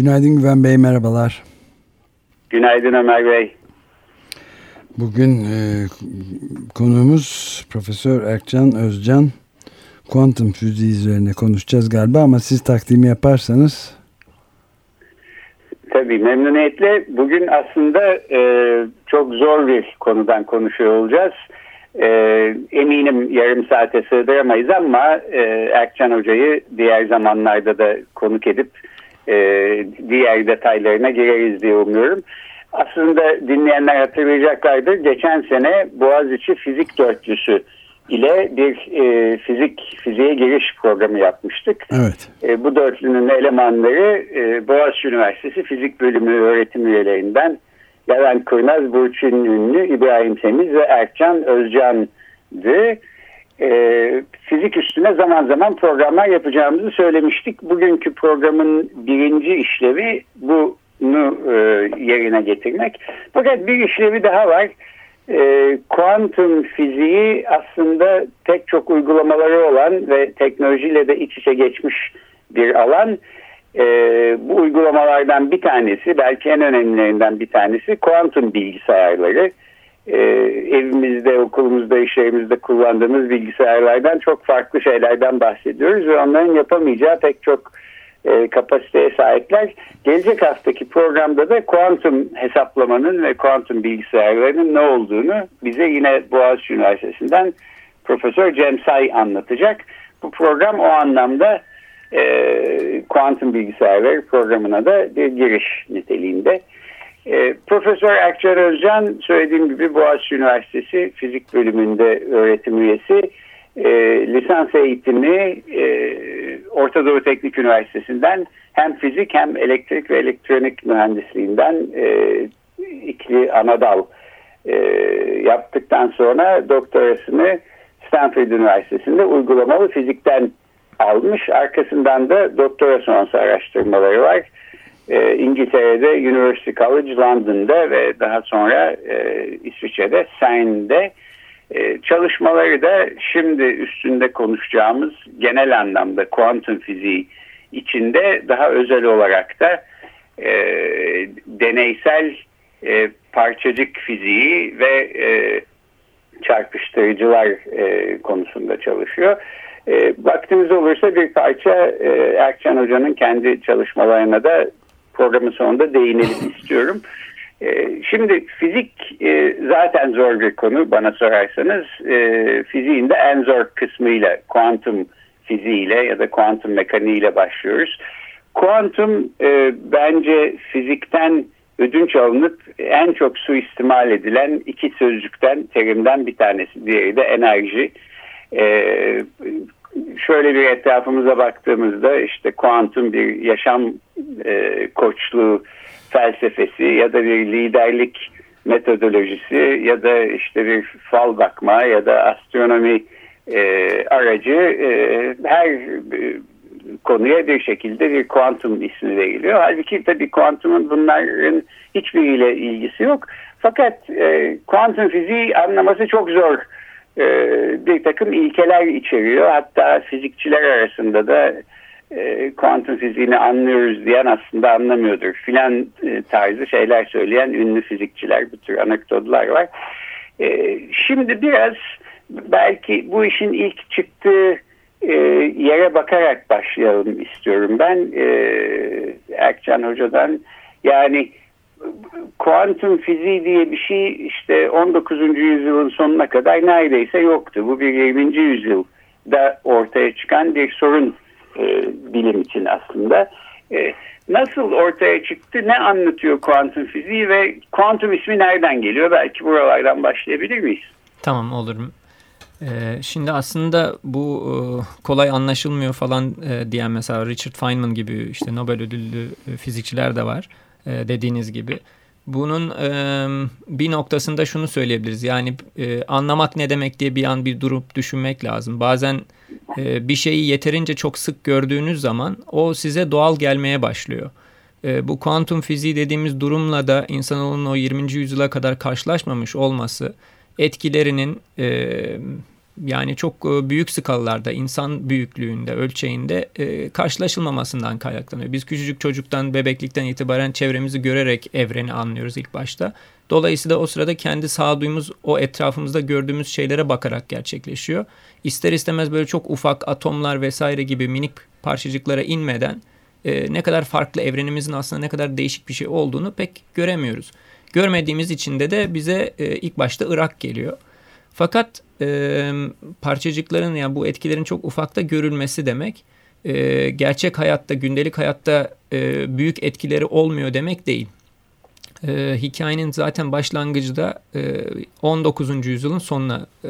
Günaydın Güven Bey, merhabalar. Günaydın Ömer Bey. Bugün e, konuğumuz Profesör Erkcan Özcan. Kuantum fiziği üzerine konuşacağız galiba ama siz takdimi yaparsanız. Tabii memnuniyetle. Bugün aslında e, çok zor bir konudan konuşuyor olacağız. E, eminim yarım saate sığdıramayız ama e, Erkcan Hoca'yı diğer zamanlarda da konuk edip e, diğer detaylarına gireriz diye umuyorum. Aslında dinleyenler hatırlayacaklardır. Geçen sene Boğaziçi Fizik Dörtlüsü ile bir e, fizik fiziğe giriş programı yapmıştık. Evet. E, bu dörtlünün elemanları e, Boğaziçi Üniversitesi Fizik Bölümü öğretim üyelerinden Levent Kurnaz, Burçin Ünlü, İbrahim Semiz ve Erkcan Özcan'dı. E, fizik üstüne zaman zaman programlar yapacağımızı söylemiştik. Bugünkü programın birinci işlevi bunu e, yerine getirmek. Fakat bir işlevi daha var. E, kuantum fiziği aslında pek çok uygulamaları olan ve teknolojiyle de iç içe geçmiş bir alan. E, bu uygulamalardan bir tanesi, belki en önemlilerinden bir tanesi kuantum bilgisayarları. E, evimizde, okulumuzda, işlerimizde kullandığımız bilgisayarlardan çok farklı şeylerden bahsediyoruz ve onların yapamayacağı pek çok e, kapasiteye sahipler. Gelecek haftaki programda da kuantum hesaplamanın ve kuantum bilgisayarlarının ne olduğunu bize yine Boğaziçi Üniversitesi'nden Profesör Cem Say anlatacak. Bu program o anlamda e, kuantum bilgisayarları programına da bir giriş niteliğinde. E, Profesör Erkçer Özcan söylediğim gibi Boğaziçi Üniversitesi Fizik Bölümünde öğretim üyesi. E, lisans eğitimi e, Orta Doğu Teknik Üniversitesi'nden hem fizik hem elektrik ve elektronik mühendisliğinden e, ikili anadal e, yaptıktan sonra doktorasını Stanford Üniversitesi'nde uygulamalı fizikten almış. Arkasından da doktora sonrası araştırmaları var. E, İngiltere'de University College London'da ve daha sonra e, İsviçre'de CERN'de e, çalışmaları da şimdi üstünde konuşacağımız genel anlamda kuantum fiziği içinde daha özel olarak da e, deneysel e, parçacık fiziği ve çarpıştırıcılar konusunda çalışıyor. Vaktimiz olursa bir parça e, Erkcan Hoca'nın kendi çalışmalarına da programın sonunda değinelim istiyorum. E, şimdi fizik e, zaten zor bir konu bana sorarsanız. E, fiziğin de en zor kısmıyla kuantum fiziğiyle ya da kuantum mekaniğiyle başlıyoruz. Kuantum e, bence fizikten ödünç alınıp en çok suistimal edilen iki sözcükten, terimden bir tanesi. Diğeri de enerji. Ee, şöyle bir etrafımıza baktığımızda işte kuantum bir yaşam e, koçluğu felsefesi ya da bir liderlik metodolojisi ya da işte bir fal bakma ya da astronomi e, aracı e, her e, konuya bir şekilde bir kuantum ismi veriliyor. Halbuki tabii kuantumun bunların hiçbiriyle ilgisi yok. Fakat e, kuantum fiziği anlaması çok zor. E, bir takım ilkeler içeriyor. Hatta fizikçiler arasında da e, kuantum fiziğini anlıyoruz diyen aslında anlamıyordur filan e, tarzı şeyler söyleyen ünlü fizikçiler bu tür anekdotlar var. E, şimdi biraz belki bu işin ilk çıktığı yere bakarak başlayalım istiyorum ben e, Erkcan Hoca'dan. Yani kuantum fiziği diye bir şey işte 19. yüzyılın sonuna kadar neredeyse yoktu. Bu bir 20. yüzyılda ortaya çıkan bir sorun e, bilim için aslında. E, nasıl ortaya çıktı, ne anlatıyor kuantum fiziği ve kuantum ismi nereden geliyor? Belki buralardan başlayabilir miyiz? Tamam olur. Ee, şimdi aslında bu e, kolay anlaşılmıyor falan e, diyen mesela Richard Feynman gibi işte Nobel ödüllü e, fizikçiler de var dediğiniz gibi. Bunun bir noktasında şunu söyleyebiliriz. Yani anlamak ne demek diye bir an bir durup düşünmek lazım. Bazen bir şeyi yeterince çok sık gördüğünüz zaman o size doğal gelmeye başlıyor. Bu kuantum fiziği dediğimiz durumla da insanoğlunun o 20. yüzyıla kadar karşılaşmamış olması etkilerinin yani çok e, büyük skalalarda insan büyüklüğünde ölçeğinde e, karşılaşılmamasından kaynaklanıyor. Biz küçücük çocuktan bebeklikten itibaren çevremizi görerek evreni anlıyoruz ilk başta. Dolayısıyla o sırada kendi sağduyumuz o etrafımızda gördüğümüz şeylere bakarak gerçekleşiyor. İster istemez böyle çok ufak atomlar vesaire gibi minik parçacıklara inmeden e, ne kadar farklı evrenimizin aslında ne kadar değişik bir şey olduğunu pek göremiyoruz. Görmediğimiz için de de bize e, ilk başta Irak geliyor. Fakat e, parçacıkların yani bu etkilerin çok ufakta görülmesi demek e, gerçek hayatta gündelik hayatta e, büyük etkileri olmuyor demek değil. E, hikayenin zaten başlangıcı da e, 19. yüzyılın sonuna e,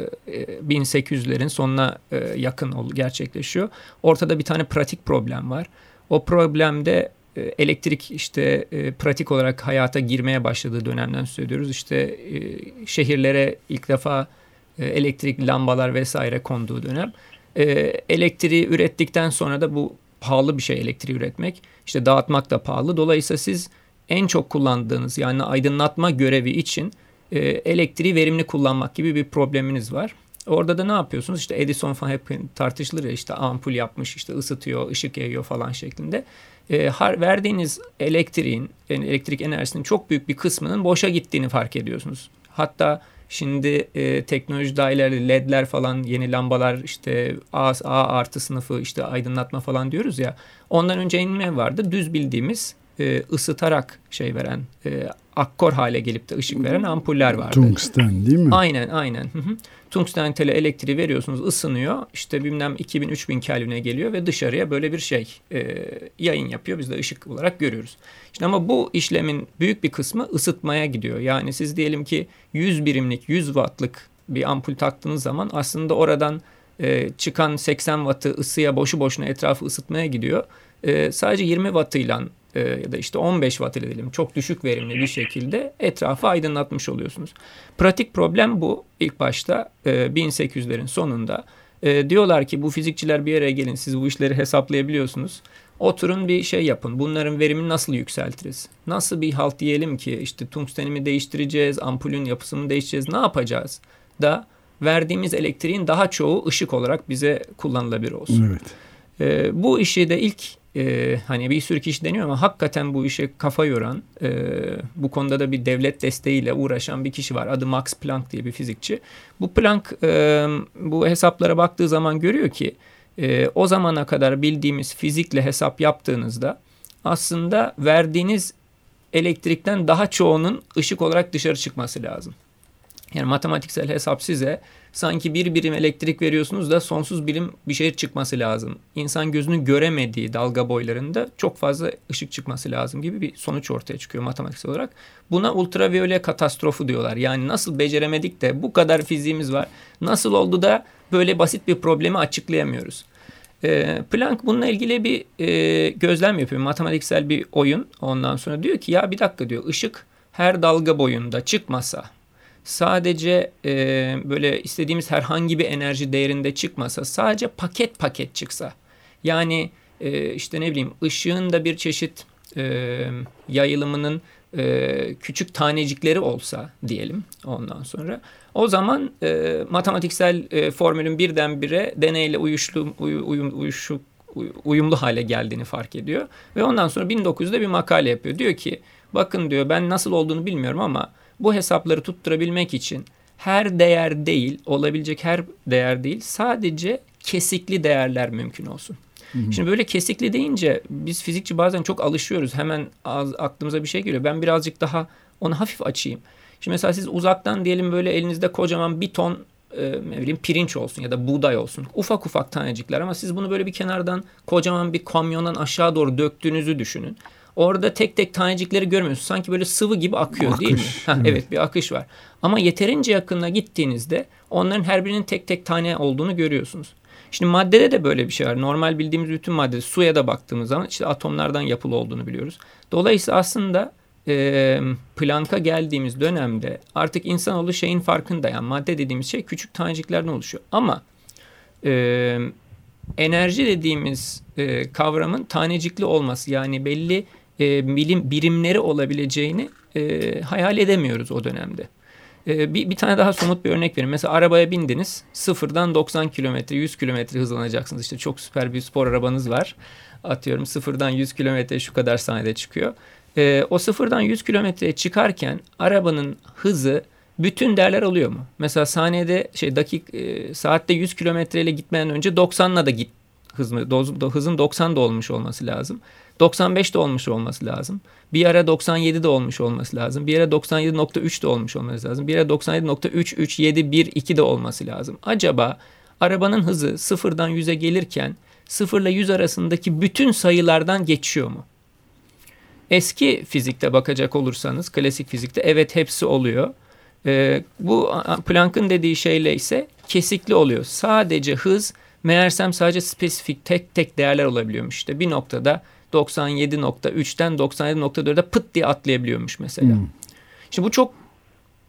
1800'lerin sonuna e, yakın gerçekleşiyor. Ortada bir tane pratik problem var. O problemde elektrik işte e, pratik olarak hayata girmeye başladığı dönemden söylüyoruz. İşte e, şehirlere ilk defa e, elektrik lambalar vesaire konduğu dönem. E, elektriği ürettikten sonra da bu pahalı bir şey elektriği üretmek. İşte dağıtmak da pahalı. Dolayısıyla siz en çok kullandığınız yani aydınlatma görevi için e, elektriği verimli kullanmak gibi bir probleminiz var. Orada da ne yapıyorsunuz? İşte Edison falan hep tartışılır ya işte ampul yapmış işte ısıtıyor, ışık yayıyor falan şeklinde. E, har, verdiğiniz elektriğin, yani elektrik enerjisinin çok büyük bir kısmının boşa gittiğini fark ediyorsunuz. Hatta Şimdi e, teknoloji daha ledler falan yeni lambalar işte A, A artı sınıfı işte aydınlatma falan diyoruz ya. Ondan önce ne vardı? Düz bildiğimiz e, ısıtarak şey veren e, akkor hale gelip de ışık veren ampuller vardı. Tungsten değil mi? Aynen aynen. Hı hı. Tungsten tele elektriği veriyorsunuz ısınıyor. İşte bilmem 2000-3000 Kelvin'e geliyor ve dışarıya böyle bir şey e, yayın yapıyor. Biz de ışık olarak görüyoruz. İşte ama bu işlemin büyük bir kısmı ısıtmaya gidiyor. Yani siz diyelim ki 100 birimlik 100 wattlık bir ampul taktığınız zaman aslında oradan e, çıkan 80 wattı ısıya boşu boşuna etrafı ısıtmaya gidiyor. E, sadece 20 wattıyla e, ya da işte 15 watt ile diyelim çok düşük verimli bir şekilde etrafı aydınlatmış oluyorsunuz. Pratik problem bu ilk başta e, 1800'lerin sonunda. E, diyorlar ki bu fizikçiler bir yere gelin siz bu işleri hesaplayabiliyorsunuz. Oturun bir şey yapın. Bunların verimini nasıl yükseltiriz? Nasıl bir halt diyelim ki işte tungstenimi değiştireceğiz, ampulün yapısını değiştireceğiz. Ne yapacağız? Da verdiğimiz elektriğin daha çoğu ışık olarak bize kullanılabilir olsun. Evet. E, bu işi de ilk e, hani bir sürü kişi deniyor ama hakikaten bu işe kafa yoran e, bu konuda da bir devlet desteğiyle uğraşan bir kişi var. Adı Max Planck diye bir fizikçi. Bu Planck e, bu hesaplara baktığı zaman görüyor ki e, o zamana kadar bildiğimiz fizikle hesap yaptığınızda aslında verdiğiniz elektrikten daha çoğunun ışık olarak dışarı çıkması lazım. Yani matematiksel hesap size sanki bir birim elektrik veriyorsunuz da sonsuz birim bir şey çıkması lazım. İnsan gözünü göremediği dalga boylarında çok fazla ışık çıkması lazım gibi bir sonuç ortaya çıkıyor matematiksel olarak. Buna ultraviyole katastrofu diyorlar. Yani nasıl beceremedik de bu kadar fiziğimiz var. Nasıl oldu da böyle basit bir problemi açıklayamıyoruz. E, Planck bununla ilgili bir e, gözlem yapıyor. Matematiksel bir oyun. Ondan sonra diyor ki ya bir dakika diyor ışık her dalga boyunda çıkmasa sadece e, böyle istediğimiz herhangi bir enerji değerinde çıkmasa sadece paket paket çıksa yani e, işte ne bileyim ışığın da bir çeşit e, yayılımının e, küçük tanecikleri olsa diyelim ondan sonra o zaman e, matematiksel e, formülün birdenbire deneyle uyuşlu, uy, uyum, uyuşu, uyumlu hale geldiğini fark ediyor. Ve ondan sonra 1900'de bir makale yapıyor. Diyor ki bakın diyor ben nasıl olduğunu bilmiyorum ama bu hesapları tutturabilmek için her değer değil, olabilecek her değer değil, sadece kesikli değerler mümkün olsun. Hı hı. Şimdi böyle kesikli deyince biz fizikçi bazen çok alışıyoruz. Hemen az, aklımıza bir şey geliyor. Ben birazcık daha onu hafif açayım. Şimdi mesela siz uzaktan diyelim böyle elinizde kocaman bir ton e, ne bileyim pirinç olsun ya da buğday olsun. Ufak ufak tanecikler ama siz bunu böyle bir kenardan kocaman bir kamyondan aşağı doğru döktüğünüzü düşünün. Orada tek tek tanecikleri görmüyorsunuz. Sanki böyle sıvı gibi akıyor akış, değil mi? Ha, evet. evet bir akış var. Ama yeterince yakınına gittiğinizde onların her birinin tek tek tane olduğunu görüyorsunuz. Şimdi maddede de böyle bir şey var. Normal bildiğimiz bütün madde suya da baktığımız zaman işte atomlardan yapılı olduğunu biliyoruz. Dolayısıyla aslında e, Planck'a geldiğimiz dönemde artık insanoğlu şeyin farkında. Yani madde dediğimiz şey küçük taneciklerden oluşuyor. Ama e, enerji dediğimiz e, kavramın tanecikli olması yani belli e, bilim birimleri olabileceğini e, hayal edemiyoruz o dönemde. E, bir, bir tane daha somut bir örnek vereyim. Mesela arabaya bindiniz sıfırdan 90 kilometre 100 kilometre hızlanacaksınız. İşte çok süper bir spor arabanız var. Atıyorum sıfırdan 100 kilometre şu kadar saniyede çıkıyor. E, o sıfırdan 100 kilometreye çıkarken arabanın hızı bütün değerler oluyor mu? Mesela saniyede şey dakik e, saatte 100 kilometreyle gitmeden önce 90'la da git hız mı? Hızın 90 da olmuş olması lazım. 95 de olmuş olması lazım. Bir ara 97 de olmuş olması lazım. Bir ara 97.3 de olmuş olması lazım. Bir ara 97.33712 de olması lazım. Acaba arabanın hızı sıfırdan 100'e gelirken sıfırla 100 arasındaki bütün sayılardan geçiyor mu? Eski fizikte bakacak olursanız klasik fizikte evet hepsi oluyor. E, bu Planck'ın dediği şeyle ise kesikli oluyor. Sadece hız meğersem sadece spesifik tek tek değerler olabiliyormuş. İşte bir noktada 97.3'ten 97.4'e pıt diye atlayabiliyormuş mesela. Hmm. Şimdi bu çok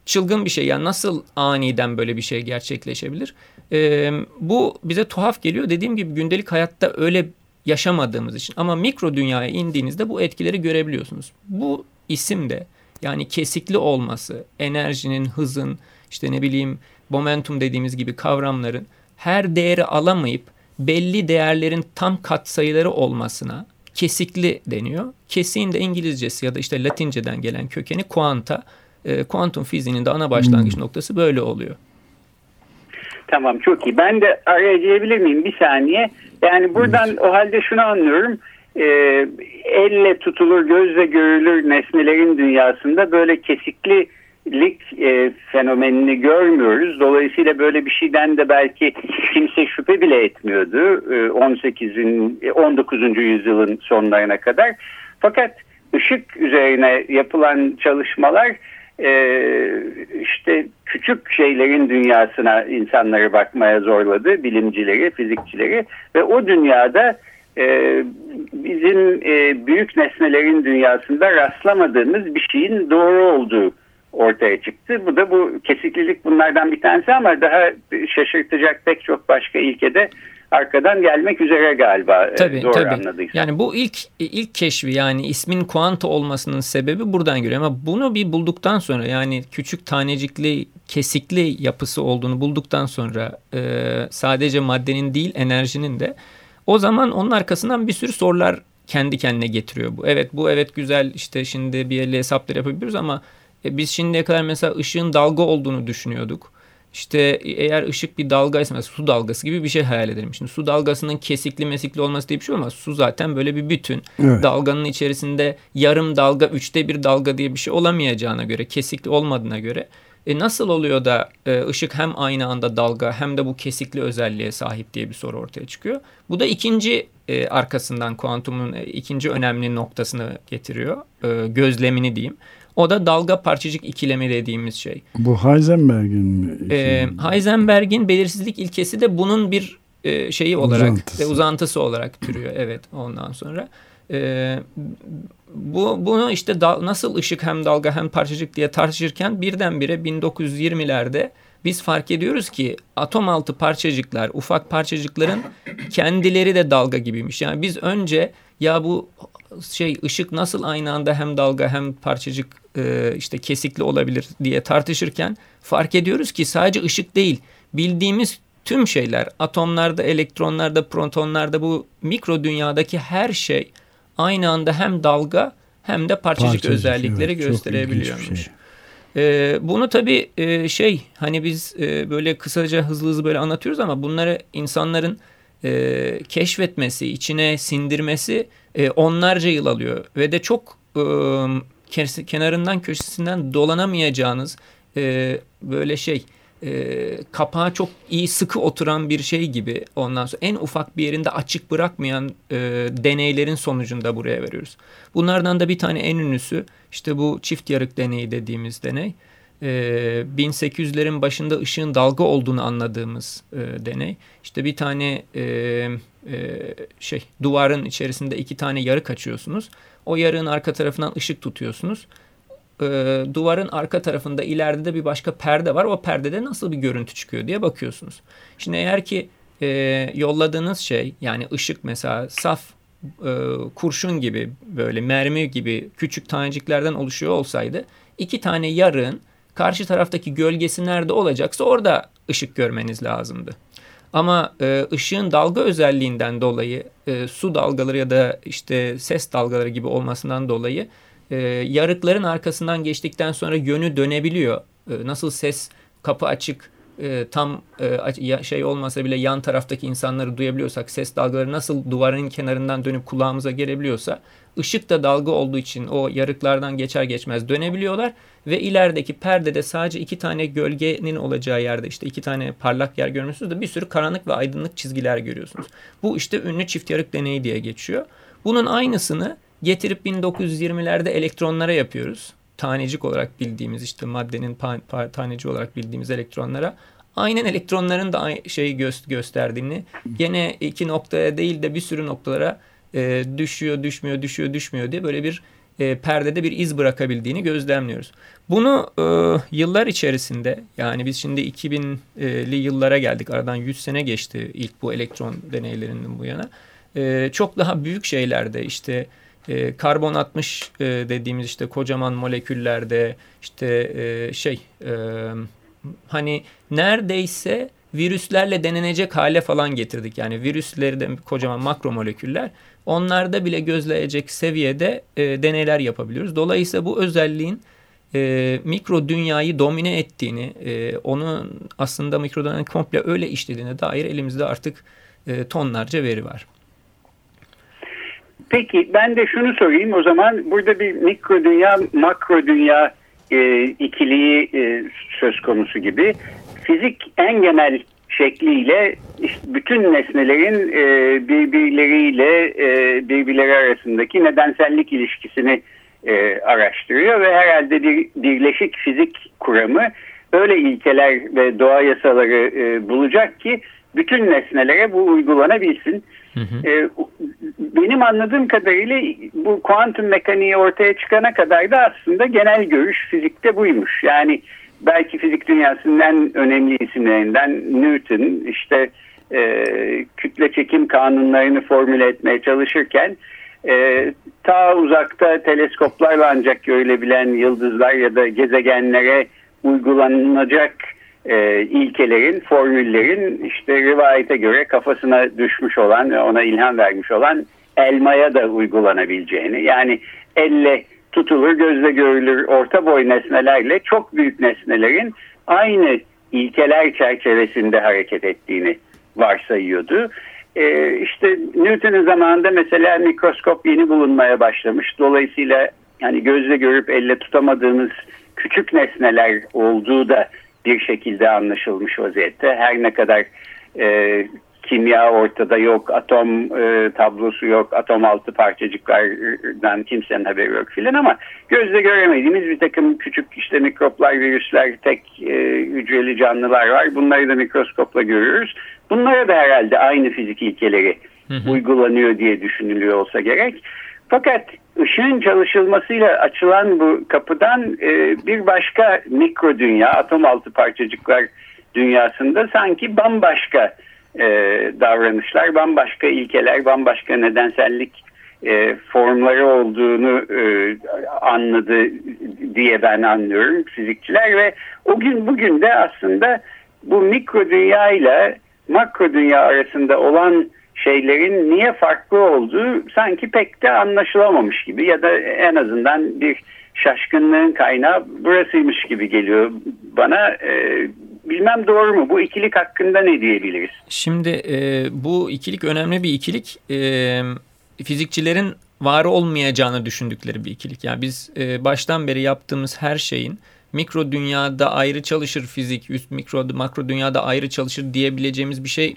çılgın bir şey. Yani nasıl aniden böyle bir şey gerçekleşebilir? Ee, bu bize tuhaf geliyor. Dediğim gibi gündelik hayatta öyle yaşamadığımız için. Ama mikro dünyaya indiğinizde bu etkileri görebiliyorsunuz. Bu isim de yani kesikli olması, enerjinin, hızın, işte ne bileyim momentum dediğimiz gibi kavramların her değeri alamayıp belli değerlerin tam katsayıları olmasına kesikli deniyor. Kesiğin de İngilizcesi ya da işte Latinceden gelen kökeni kuanta. E, kuantum fiziğinin de ana başlangıç hmm. noktası böyle oluyor. Tamam çok iyi. Ben de araya girebilir miyim bir saniye? Yani buradan evet. o halde şunu anlıyorum. E, elle tutulur, gözle görülür nesnelerin dünyasında böyle kesikli lik e, fenomenini görmüyoruz. Dolayısıyla böyle bir şeyden de belki kimse şüphe bile etmiyordu e, 18'in 19. E, yüzyılın sonlarına kadar. Fakat ışık üzerine yapılan çalışmalar e, işte küçük şeylerin dünyasına insanları bakmaya zorladı, bilimcileri, fizikçileri ve o dünyada e, bizim e, büyük nesnelerin dünyasında rastlamadığımız bir şeyin doğru olduğu ortaya çıktı. Bu da bu kesiklilik bunlardan bir tanesi ama daha şaşırtacak pek çok başka ilkede arkadan gelmek üzere galiba e, tabii, doğru tabii. anladıysam. Yani bu ilk ilk keşfi yani ismin kuanta olmasının sebebi buradan geliyor ama bunu bir bulduktan sonra yani küçük tanecikli kesikli yapısı olduğunu bulduktan sonra e, sadece maddenin değil enerjinin de o zaman onun arkasından bir sürü sorular kendi kendine getiriyor bu. Evet bu evet güzel işte şimdi bir elle hesapları yapabiliyoruz ama e, biz şimdiye kadar mesela ışığın dalga olduğunu düşünüyorduk. İşte eğer ışık bir dalgaysa mesela su dalgası gibi bir şey hayal edelim. Şimdi su dalgasının kesikli mesikli olması diye bir şey olmaz. Su zaten böyle bir bütün. Evet. Dalganın içerisinde yarım dalga, üçte bir dalga diye bir şey olamayacağına göre, kesikli olmadığına göre e nasıl oluyor da e, ışık hem aynı anda dalga hem de bu kesikli özelliğe sahip diye bir soru ortaya çıkıyor. Bu da ikinci e, arkasından kuantumun e, ikinci önemli noktasını getiriyor. E, gözlemini diyeyim. O da dalga parçacık ikilemi dediğimiz şey. Bu Heisenberg'in mi? Ee, Heisenberg'in belirsizlik ilkesi de bunun bir e, şeyi olarak uzantısı. uzantısı olarak türüyor. Evet ondan sonra. E, bu bunu işte da, nasıl ışık hem dalga hem parçacık diye tartışırken birdenbire 1920'lerde biz fark ediyoruz ki atom altı parçacıklar, ufak parçacıkların kendileri de dalga gibiymiş. Yani biz önce ya bu şey ışık nasıl aynı anda hem dalga hem parçacık e, işte kesikli olabilir diye tartışırken fark ediyoruz ki sadece ışık değil bildiğimiz tüm şeyler atomlarda, elektronlarda, protonlarda bu mikro dünyadaki her şey aynı anda hem dalga hem de parçacık, parçacık özellikleri evet, gösterebiliyormuş. Şey. Ee, bunu tabii e, şey hani biz e, böyle kısaca hızlı hızlı böyle anlatıyoruz ama bunları insanların e, keşfetmesi, içine sindirmesi e, onlarca yıl alıyor ve de çok e, kenarından köşesinden dolanamayacağınız e, böyle şey e, kapağı çok iyi sıkı oturan bir şey gibi ondan sonra en ufak bir yerinde açık bırakmayan e, deneylerin sonucunda buraya veriyoruz. Bunlardan da bir tane en ünlüsü işte bu çift yarık deneyi dediğimiz deney. E, 1800'lerin başında ışığın dalga olduğunu anladığımız e, deney. İşte bir tane e, e, şey duvarın içerisinde iki tane yarık açıyorsunuz. O yarığın arka tarafından ışık tutuyorsunuz e, duvarın arka tarafında ileride de bir başka perde var. O perdede nasıl bir görüntü çıkıyor diye bakıyorsunuz. Şimdi eğer ki e, yolladığınız şey yani ışık mesela saf e, kurşun gibi böyle mermi gibi küçük taneciklerden oluşuyor olsaydı iki tane yarın karşı taraftaki gölgesi nerede olacaksa orada ışık görmeniz lazımdı. Ama e, ışığın dalga özelliğinden dolayı e, su dalgaları ya da işte ses dalgaları gibi olmasından dolayı e, yarıkların arkasından geçtikten sonra yönü dönebiliyor. E, nasıl ses kapı açık e, tam e, şey olmasa bile yan taraftaki insanları duyabiliyorsak ses dalgaları nasıl duvarın kenarından dönüp kulağımıza gelebiliyorsa ışık da dalga olduğu için o yarıklardan geçer geçmez dönebiliyorlar ve ilerideki perdede sadece iki tane gölgenin olacağı yerde işte iki tane parlak yer görmüyorsunuz da bir sürü karanlık ve aydınlık çizgiler görüyorsunuz. Bu işte ünlü çift yarık deneyi diye geçiyor. Bunun aynısını getirip 1920'lerde elektronlara yapıyoruz. Tanecik olarak bildiğimiz işte maddenin taneci olarak bildiğimiz elektronlara. Aynen elektronların da şeyi gö gösterdiğini gene iki noktaya değil de bir sürü noktalara e, düşüyor, düşmüyor, düşüyor, düşmüyor diye böyle bir e, perdede bir iz bırakabildiğini gözlemliyoruz. Bunu e, yıllar içerisinde yani biz şimdi 2000'li yıllara geldik aradan 100 sene geçti ilk bu elektron deneylerinden bu yana. E, çok daha büyük şeylerde işte e, karbon 60 e, dediğimiz işte kocaman moleküllerde işte e, şey e, hani neredeyse virüslerle denenecek hale falan getirdik. Yani virüsleri de kocaman makro moleküller onlarda bile gözleyecek seviyede e, deneyler yapabiliyoruz. Dolayısıyla bu özelliğin e, mikro dünyayı domine ettiğini, e, onun aslında mikro dünyayı komple öyle işlediğine dair elimizde artık e, tonlarca veri var. Peki ben de şunu sorayım o zaman burada bir mikro dünya makro dünya e, ikiliği e, söz konusu gibi fizik en genel şekliyle işte bütün nesnelerin e, birbirleriyle e, birbirleri arasındaki nedensellik ilişkisini e, araştırıyor ve herhalde bir birleşik fizik kuramı öyle ilkeler ve doğa yasaları e, bulacak ki bütün nesnelere bu uygulanabilsin. Hı hı. E, benim anladığım kadarıyla bu kuantum mekaniği ortaya çıkana kadar da aslında genel görüş fizikte buymuş. Yani belki fizik dünyasının en önemli isimlerinden Newton işte e, kütle çekim kanunlarını formüle etmeye çalışırken e, ta uzakta teleskoplarla ancak görülebilen yıldızlar ya da gezegenlere uygulanacak e, ilkelerin, formüllerin işte rivayete göre kafasına düşmüş olan ve ona ilham vermiş olan elmaya da uygulanabileceğini yani elle tutulur, gözle görülür orta boy nesnelerle çok büyük nesnelerin aynı ilkeler çerçevesinde hareket ettiğini varsayıyordu. Ee, işte Newton'un zamanında mesela mikroskop yeni bulunmaya başlamış. Dolayısıyla yani gözle görüp elle tutamadığımız küçük nesneler olduğu da bir şekilde anlaşılmış vaziyette. Her ne kadar e, kimya ortada yok, atom e, tablosu yok, atom altı parçacıklardan kimsenin haberi yok filan ama gözle göremediğimiz bir takım küçük işte mikroplar, virüsler, tek e, hücreli canlılar var. Bunları da mikroskopla görüyoruz. Bunlara da herhalde aynı fizik ilkeleri hı hı. uygulanıyor diye düşünülüyor olsa gerek. Fakat ışığın çalışılmasıyla açılan bu kapıdan e, bir başka mikro dünya, atom altı parçacıklar dünyasında sanki bambaşka e, davranışlar, bambaşka ilkeler, bambaşka nedensellik e, formları olduğunu e, anladı diye ben anlıyorum fizikçiler ve o gün bugün de aslında bu mikro dünya ile makro dünya arasında olan şeylerin niye farklı olduğu sanki pek de anlaşılamamış gibi ya da en azından bir şaşkınlığın kaynağı burasıymış gibi geliyor bana. E, bilmem doğru mu? Bu ikilik hakkında ne diyebiliriz? Şimdi e, bu ikilik önemli bir ikilik. E, fizikçilerin var olmayacağını düşündükleri bir ikilik. Yani biz e, baştan beri yaptığımız her şeyin mikro dünyada ayrı çalışır fizik, üst mikro makro dünyada ayrı çalışır diyebileceğimiz bir şey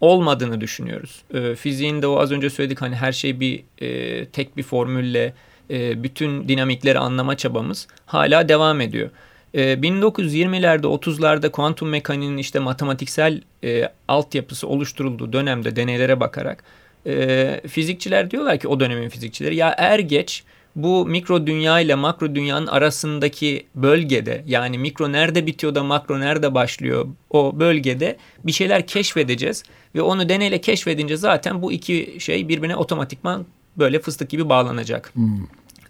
olmadığını düşünüyoruz. E, fiziğin de o az önce söyledik hani her şey bir e, tek bir formülle e, bütün dinamikleri anlama çabamız hala devam ediyor. E, 1920'lerde 30'larda kuantum mekaniğinin işte matematiksel e, altyapısı oluşturulduğu dönemde deneylere bakarak e, fizikçiler diyorlar ki o dönemin fizikçileri ya er geç bu mikro dünya ile makro dünyanın arasındaki bölgede yani mikro nerede bitiyor da makro nerede başlıyor o bölgede bir şeyler keşfedeceğiz ve onu deneyle keşfedince zaten bu iki şey birbirine otomatikman böyle fıstık gibi bağlanacak. Hmm.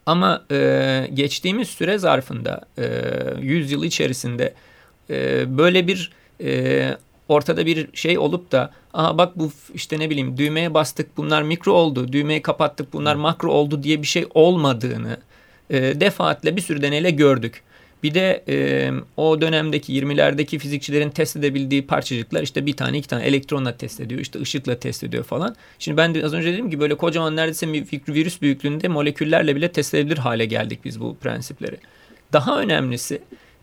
Ama e, geçtiğimiz süre zarfında e, 100 yıl içerisinde e, böyle bir e, ortada bir şey olup da aha bak bu işte ne bileyim düğmeye bastık bunlar mikro oldu düğmeyi kapattık bunlar makro oldu diye bir şey olmadığını e, defaatle bir sürü deneyle gördük. Bir de e, o dönemdeki 20'lerdeki fizikçilerin test edebildiği parçacıklar işte bir tane iki tane elektronla test ediyor işte ışıkla test ediyor falan. Şimdi ben de az önce dedim ki böyle kocaman neredeyse virüs büyüklüğünde moleküllerle bile test edilebilir hale geldik biz bu prensipleri. Daha önemlisi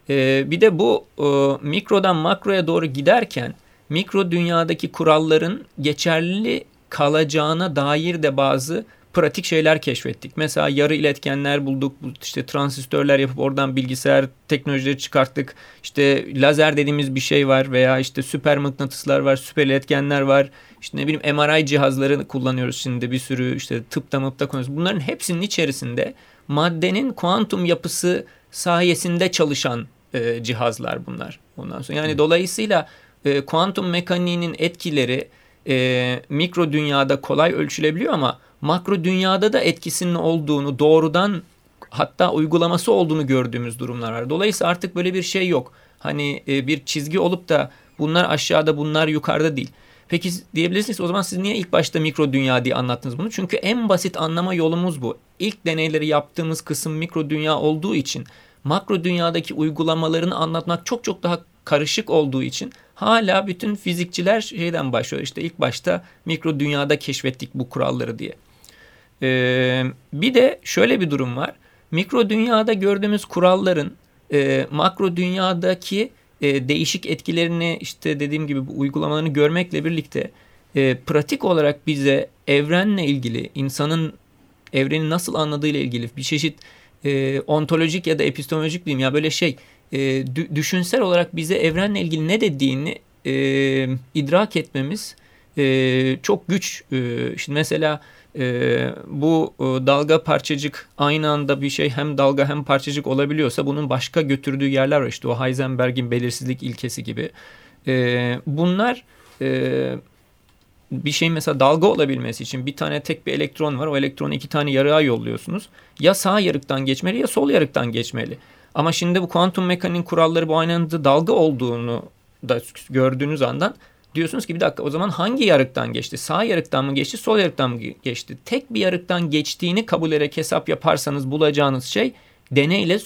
e, bir de bu e, mikrodan makroya doğru giderken mikro dünyadaki kuralların geçerli kalacağına dair de bazı pratik şeyler keşfettik. Mesela yarı iletkenler bulduk, işte transistörler yapıp oradan bilgisayar teknolojileri çıkarttık. İşte lazer dediğimiz bir şey var veya işte süper mıknatıslar var, süper iletkenler var. İşte ne bileyim MRI cihazları kullanıyoruz şimdi bir sürü işte tıpta mıpta konuşuyoruz. Bunların hepsinin içerisinde maddenin kuantum yapısı sayesinde çalışan e, cihazlar bunlar. Ondan sonra yani Hı. dolayısıyla e, kuantum mekaniğinin etkileri e, mikro dünyada kolay ölçülebiliyor ama makro dünyada da etkisinin olduğunu doğrudan hatta uygulaması olduğunu gördüğümüz durumlar var. Dolayısıyla artık böyle bir şey yok. Hani e, bir çizgi olup da bunlar aşağıda bunlar yukarıda değil. Peki diyebilirsiniz o zaman siz niye ilk başta mikro dünya diye anlattınız bunu? Çünkü en basit anlama yolumuz bu. İlk deneyleri yaptığımız kısım mikro dünya olduğu için makro dünyadaki uygulamalarını anlatmak çok çok daha karışık olduğu için hala bütün fizikçiler şeyden başlıyor. İşte ilk başta mikro dünyada keşfettik bu kuralları diye. Ee, bir de şöyle bir durum var. Mikro dünyada gördüğümüz kuralların e, makro dünyadaki e, değişik etkilerini işte dediğim gibi bu uygulamalarını görmekle birlikte e, pratik olarak bize evrenle ilgili insanın evreni nasıl anladığıyla ilgili bir çeşit e, ontolojik ya da epistemolojik diyeyim ya böyle şey e, düşünsel olarak bize evrenle ilgili ne dediğini e, idrak etmemiz e, çok güç. E, şimdi mesela e, bu e, dalga parçacık aynı anda bir şey hem dalga hem parçacık olabiliyorsa bunun başka götürdüğü yerler var. İşte o Heisenberg'in belirsizlik ilkesi gibi. E, bunlar e, bir şeyin mesela dalga olabilmesi için bir tane tek bir elektron var. O elektronu iki tane yarığa yolluyorsunuz. Ya sağ yarıktan geçmeli ya sol yarıktan geçmeli. Ama şimdi bu kuantum mekaniğin kuralları bu aynı anda dalga olduğunu da gördüğünüz andan diyorsunuz ki bir dakika o zaman hangi yarıktan geçti? Sağ yarıktan mı geçti, sol yarıktan mı geçti? Tek bir yarıktan geçtiğini kabul ederek hesap yaparsanız bulacağınız şey deneyle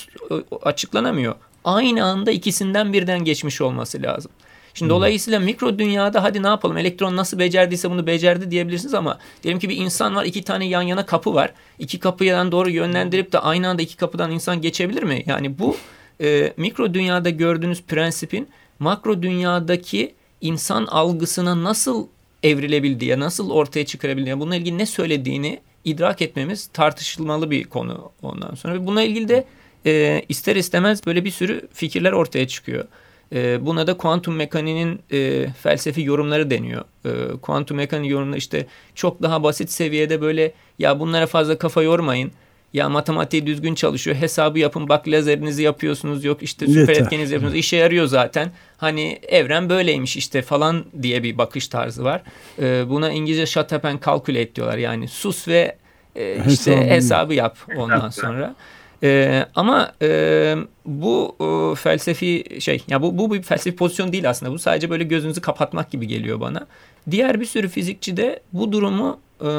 açıklanamıyor. Aynı anda ikisinden birden geçmiş olması lazım. Şimdi hmm. dolayısıyla mikro dünyada hadi ne yapalım elektron nasıl becerdiyse bunu becerdi diyebilirsiniz ama diyelim ki bir insan var iki tane yan yana kapı var. İki kapıdan doğru yönlendirip de aynı anda iki kapıdan insan geçebilir mi? Yani bu e, mikro dünyada gördüğünüz prensipin makro dünyadaki insan algısına nasıl evrilebildiği, nasıl ortaya çıkarabildiği, bununla ilgili ne söylediğini idrak etmemiz tartışılmalı bir konu ondan sonra. Buna ilgili de e, ister istemez böyle bir sürü fikirler ortaya çıkıyor. E, buna da kuantum mekaniğinin e, felsefi yorumları deniyor. E, kuantum mekaniği yorumları işte çok daha basit seviyede böyle ya bunlara fazla kafa yormayın ya matematiği düzgün çalışıyor. Hesabı yapın. Bak lazerinizi yapıyorsunuz. Yok işte süper Yeter. etkeninizi yapıyorsunuz. İşe yarıyor zaten. Hani evren böyleymiş işte falan diye bir bakış tarzı var. Ee, buna İngilizce shut up and calculate diyorlar. Yani sus ve e, işte hesabı, hesabı yap ondan sonra. Ee, ama e, bu e, felsefi şey ya bu, bu bir felsefi pozisyon değil aslında. Bu sadece böyle gözünüzü kapatmak gibi geliyor bana. Diğer bir sürü fizikçi de bu durumu e,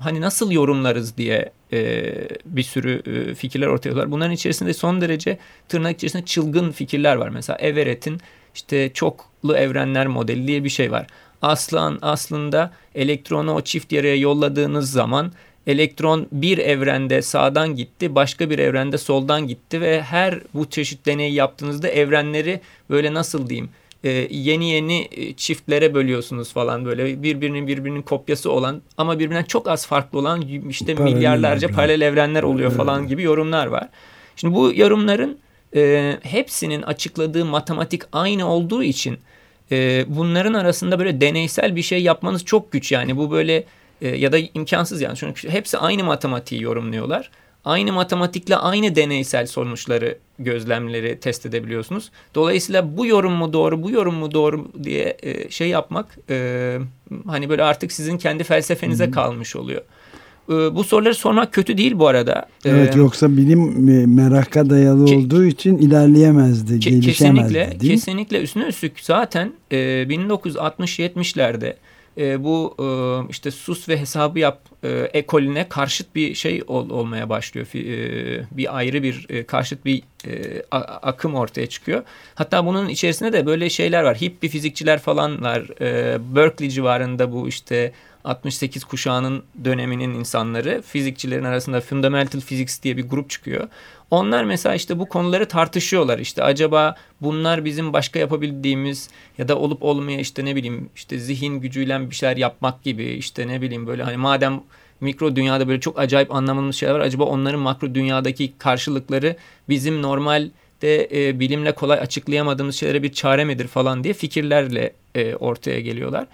hani nasıl yorumlarız diye e, bir sürü e, fikirler ortaya atıyorlar. Bunların içerisinde son derece tırnak içerisinde çılgın fikirler var. Mesela Everett'in işte çoklu evrenler modeli diye bir şey var. Aslan aslında elektronu o çift yarıya yolladığınız zaman elektron bir evrende sağdan gitti, başka bir evrende soldan gitti ve her bu çeşit deneyi yaptığınızda evrenleri böyle nasıl diyeyim e, yeni yeni e, çiftlere bölüyorsunuz falan böyle birbirinin birbirinin kopyası olan ama birbirinden çok az farklı olan işte paralel milyarlarca evren. paralel evrenler oluyor evet. falan gibi yorumlar var. Şimdi bu yorumların e, hepsinin açıkladığı matematik aynı olduğu için e, bunların arasında böyle deneysel bir şey yapmanız çok güç yani bu böyle e, ya da imkansız yani çünkü hepsi aynı matematiği yorumluyorlar aynı matematikle aynı deneysel sonuçları gözlemleri test edebiliyorsunuz. Dolayısıyla bu yorum mu doğru, bu yorum mu doğru diye e, şey yapmak e, hani böyle artık sizin kendi felsefenize Hı-hı. kalmış oluyor. E, bu soruları sormak kötü değil bu arada. E, evet ee, yoksa bilim meraka dayalı ke, olduğu için ilerleyemezdi, ke, gelişemezdi. Kesinlikle, kesinlikle üstüne üstlük zaten e, 1960-70'lerde e, bu e, işte sus ve hesabı yap e, ekolüne karşıt bir şey ol, olmaya başlıyor. E, bir ayrı bir e, karşıt bir e, akım ortaya çıkıyor. Hatta bunun içerisinde de böyle şeyler var. Hippie fizikçiler falan var. E, Berkeley civarında bu işte 68 kuşağının döneminin insanları fizikçilerin arasında Fundamental Physics diye bir grup çıkıyor. Onlar mesela işte bu konuları tartışıyorlar. İşte acaba bunlar bizim başka yapabildiğimiz ya da olup olmaya işte ne bileyim işte zihin gücüyle bir şeyler yapmak gibi işte ne bileyim böyle hani madem mikro dünyada böyle çok acayip anlamamız şeyler var. Acaba onların makro dünyadaki karşılıkları bizim normal de e, bilimle kolay açıklayamadığımız şeylere bir çare midir falan diye fikirlerle e, ortaya geliyorlar.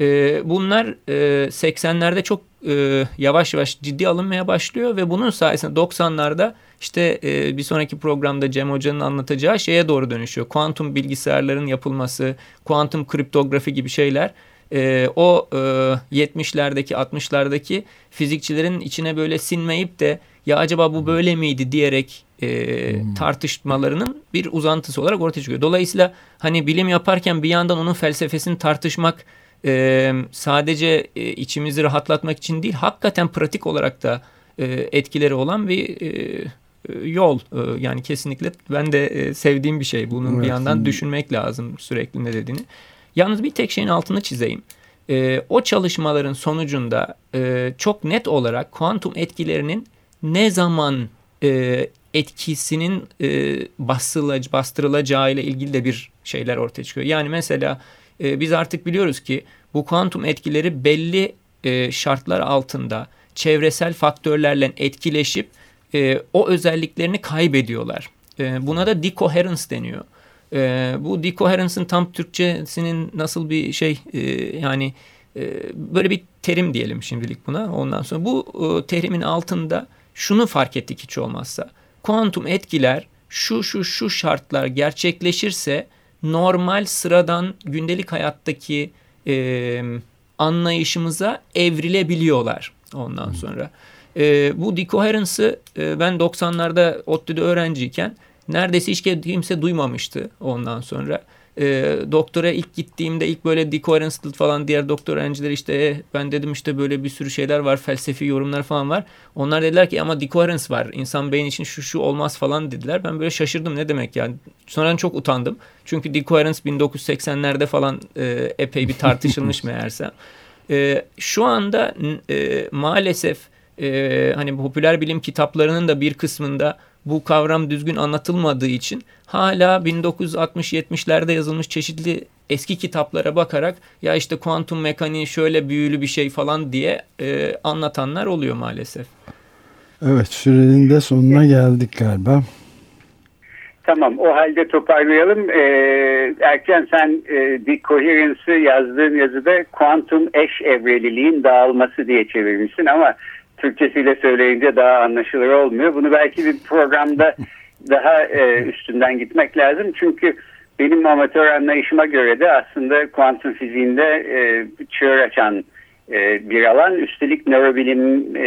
E, bunlar e, 80'lerde çok e, yavaş yavaş ciddi alınmaya başlıyor ve bunun sayesinde 90'larda işte e, bir sonraki programda Cem Hoca'nın anlatacağı şeye doğru dönüşüyor. Kuantum bilgisayarların yapılması, kuantum kriptografi gibi şeyler e, o e, 70'lerdeki 60'lardaki fizikçilerin içine böyle sinmeyip de ya acaba bu böyle miydi diyerek e, hmm. tartışmalarının bir uzantısı olarak ortaya çıkıyor. Dolayısıyla hani bilim yaparken bir yandan onun felsefesini tartışmak e, sadece e, içimizi rahatlatmak için değil hakikaten pratik olarak da e, etkileri olan bir e, yol e, yani kesinlikle ben de e, sevdiğim bir şey bunun evet. bir yandan düşünmek lazım sürekli ne dediğini. Yalnız bir tek şeyin altını çizeyim. E, o çalışmaların sonucunda e, çok net olarak kuantum etkilerinin ne zaman e, etkisinin e, bastırılacağı ile ilgili de bir şeyler ortaya çıkıyor. Yani mesela e, biz artık biliyoruz ki bu kuantum etkileri belli e, şartlar altında çevresel faktörlerle etkileşip e, o özelliklerini kaybediyorlar. E, buna da decoherence deniyor. E, bu decoherence'ın tam Türkçesinin nasıl bir şey e, yani e, böyle bir terim diyelim şimdilik buna. Ondan sonra bu e, terimin altında şunu fark ettik hiç olmazsa. Kuantum etkiler şu şu şu şartlar gerçekleşirse normal sıradan gündelik hayattaki e, anlayışımıza evrilebiliyorlar ondan sonra. E, bu decoherence'ı e, ben 90'larda ODTÜ'de öğrenciyken neredeyse hiç kimse duymamıştı ondan sonra. E, doktora ilk gittiğimde ilk böyle decoherence falan diğer doktor öğrenciler işte e, ben dedim işte böyle bir sürü şeyler var felsefi yorumlar falan var. Onlar dediler ki ama decoherence var insan beyin için şu şu olmaz falan dediler. Ben böyle şaşırdım ne demek yani. Sonradan çok utandım. Çünkü decoherence 1980'lerde falan e, epey bir tartışılmış meğerse. E, şu anda e, maalesef e, hani popüler bilim kitaplarının da bir kısmında bu kavram düzgün anlatılmadığı için hala 1960-70'lerde yazılmış çeşitli eski kitaplara bakarak ya işte kuantum mekaniği şöyle büyülü bir şey falan diye e, anlatanlar oluyor maalesef. Evet sürenin de sonuna geldik galiba. Tamam o halde toparlayalım. Ee, Erken sen e, decoherence'ı yazdığın yazıda kuantum eş evreliliğin dağılması diye çevirmişsin ama Türkçesiyle söyleyince daha anlaşılır olmuyor. Bunu belki bir programda daha e, üstünden gitmek lazım. Çünkü benim amatör anlayışıma göre de aslında kuantum fiziğinde e, çığır açan e, bir alan. Üstelik nörobilim e,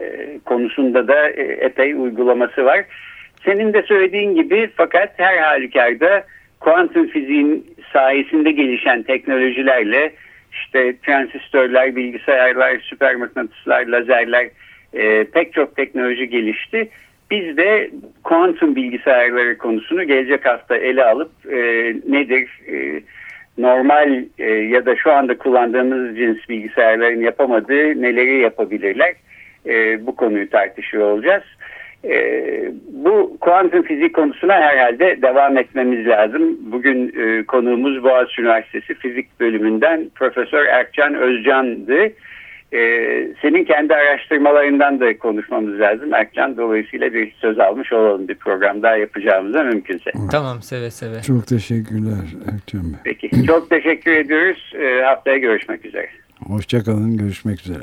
e, konusunda da e, epey uygulaması var. Senin de söylediğin gibi fakat her halükarda kuantum fiziğin sayesinde gelişen teknolojilerle işte transistörler, bilgisayarlar, süpermıknatıslar, lazerler e, pek çok teknoloji gelişti. Biz de kuantum bilgisayarları konusunu gelecek hafta ele alıp e, nedir, e, normal e, ya da şu anda kullandığımız cins bilgisayarların yapamadığı neleri yapabilirler? E, bu konuyu tartışıyor olacağız. E, bu kuantum fizik konusuna herhalde devam etmemiz lazım. Bugün e, konuğumuz Boğaziçi Üniversitesi Fizik Bölümünden Profesör Erkcan Özcan'dı. Ee, senin kendi araştırmalarından da konuşmamız lazım. Erkcan dolayısıyla bir söz almış olalım bir program daha yapacağımıza mümkünse. Tamam seve seve. Çok teşekkürler Erkcan Bey. Peki çok teşekkür ediyoruz. Ee, haftaya görüşmek üzere. Hoşçakalın görüşmek üzere.